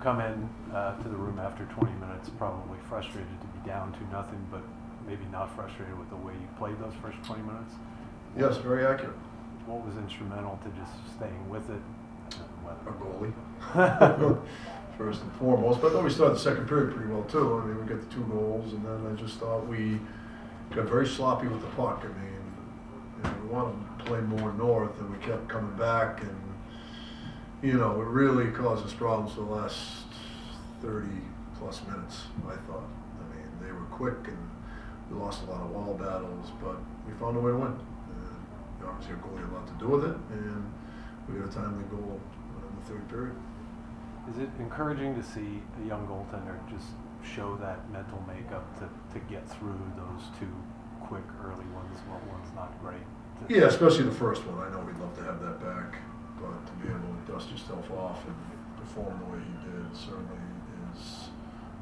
come in uh, to the room after 20 minutes, probably frustrated to be down to nothing, but maybe not frustrated with the way you played those first 20 minutes. Yes, very accurate. What was instrumental to just staying with it? A goalie, first and foremost. But then we started the second period pretty well too. I mean, we got the two goals, and then I just thought we got very sloppy with the puck. I mean, you know, we wanted to play more north, and we kept coming back, and you know, it really caused us problems for the last 30 plus minutes. I thought. I mean, they were quick, and we lost a lot of wall battles, but we found a way to win. And obviously, our goalie had a lot to do with it, and we got a timely goal uh, in the third period. Is it encouraging to see a young goaltender just show that mental makeup to, to get through those two quick early ones while one's not great? Yeah, especially the first one. I know we'd love to have that back, yourself off and perform the way he did certainly is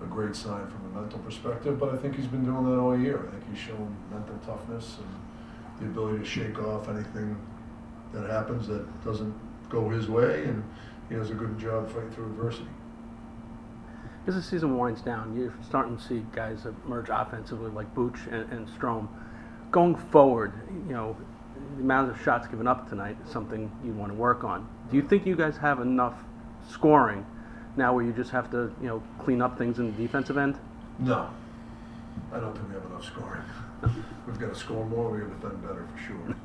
a great sign from a mental perspective. But I think he's been doing that all year. I think he's shown mental toughness and the ability to shake off anything that happens that doesn't go his way, and he does a good job fighting through adversity. As the season winds down, you're starting to see guys emerge offensively like Booch and, and Strome. Going forward, you know, the amount of shots given up tonight is something you want to work on. Do you think you guys have enough scoring now where you just have to, you know, clean up things in the defensive end? No, I don't think we have enough scoring. We've got to score more. We got to defend better for sure.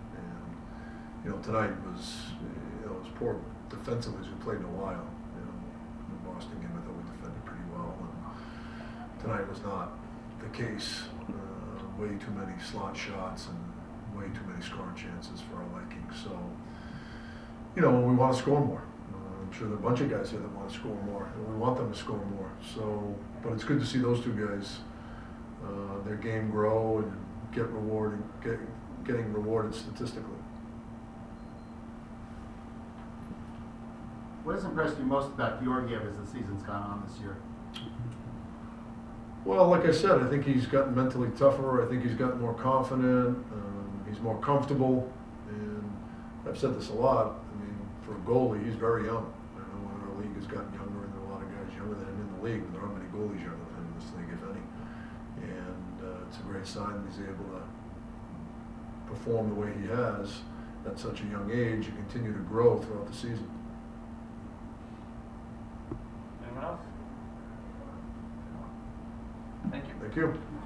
And you know, tonight was you know, it was poor defensively as we played in a while. You know, the Boston game I thought we defended pretty well, and tonight was not the case. Uh, way too many slot shots and way too many scoring chances for our liking. So, you know, we want to score more. Uh, I'm sure there are a bunch of guys here that want to score more, and we want them to score more. So, but it's good to see those two guys, uh, their game grow and get rewarded, get, getting rewarded statistically. What has impressed you most about Georgiev as the season's gone on this year? Well, like I said, I think he's gotten mentally tougher. I think he's gotten more confident. Um, he's more comfortable. And I've said this a lot. I mean, for a goalie, he's very young. I know our league has gotten younger, and there are a lot of guys younger than him in the league. But there aren't many goalies younger than him in this league, if any. And uh, it's a great sign that he's able to perform the way he has at such a young age and continue to grow throughout the season. Anyone else? Thank you. Thank you.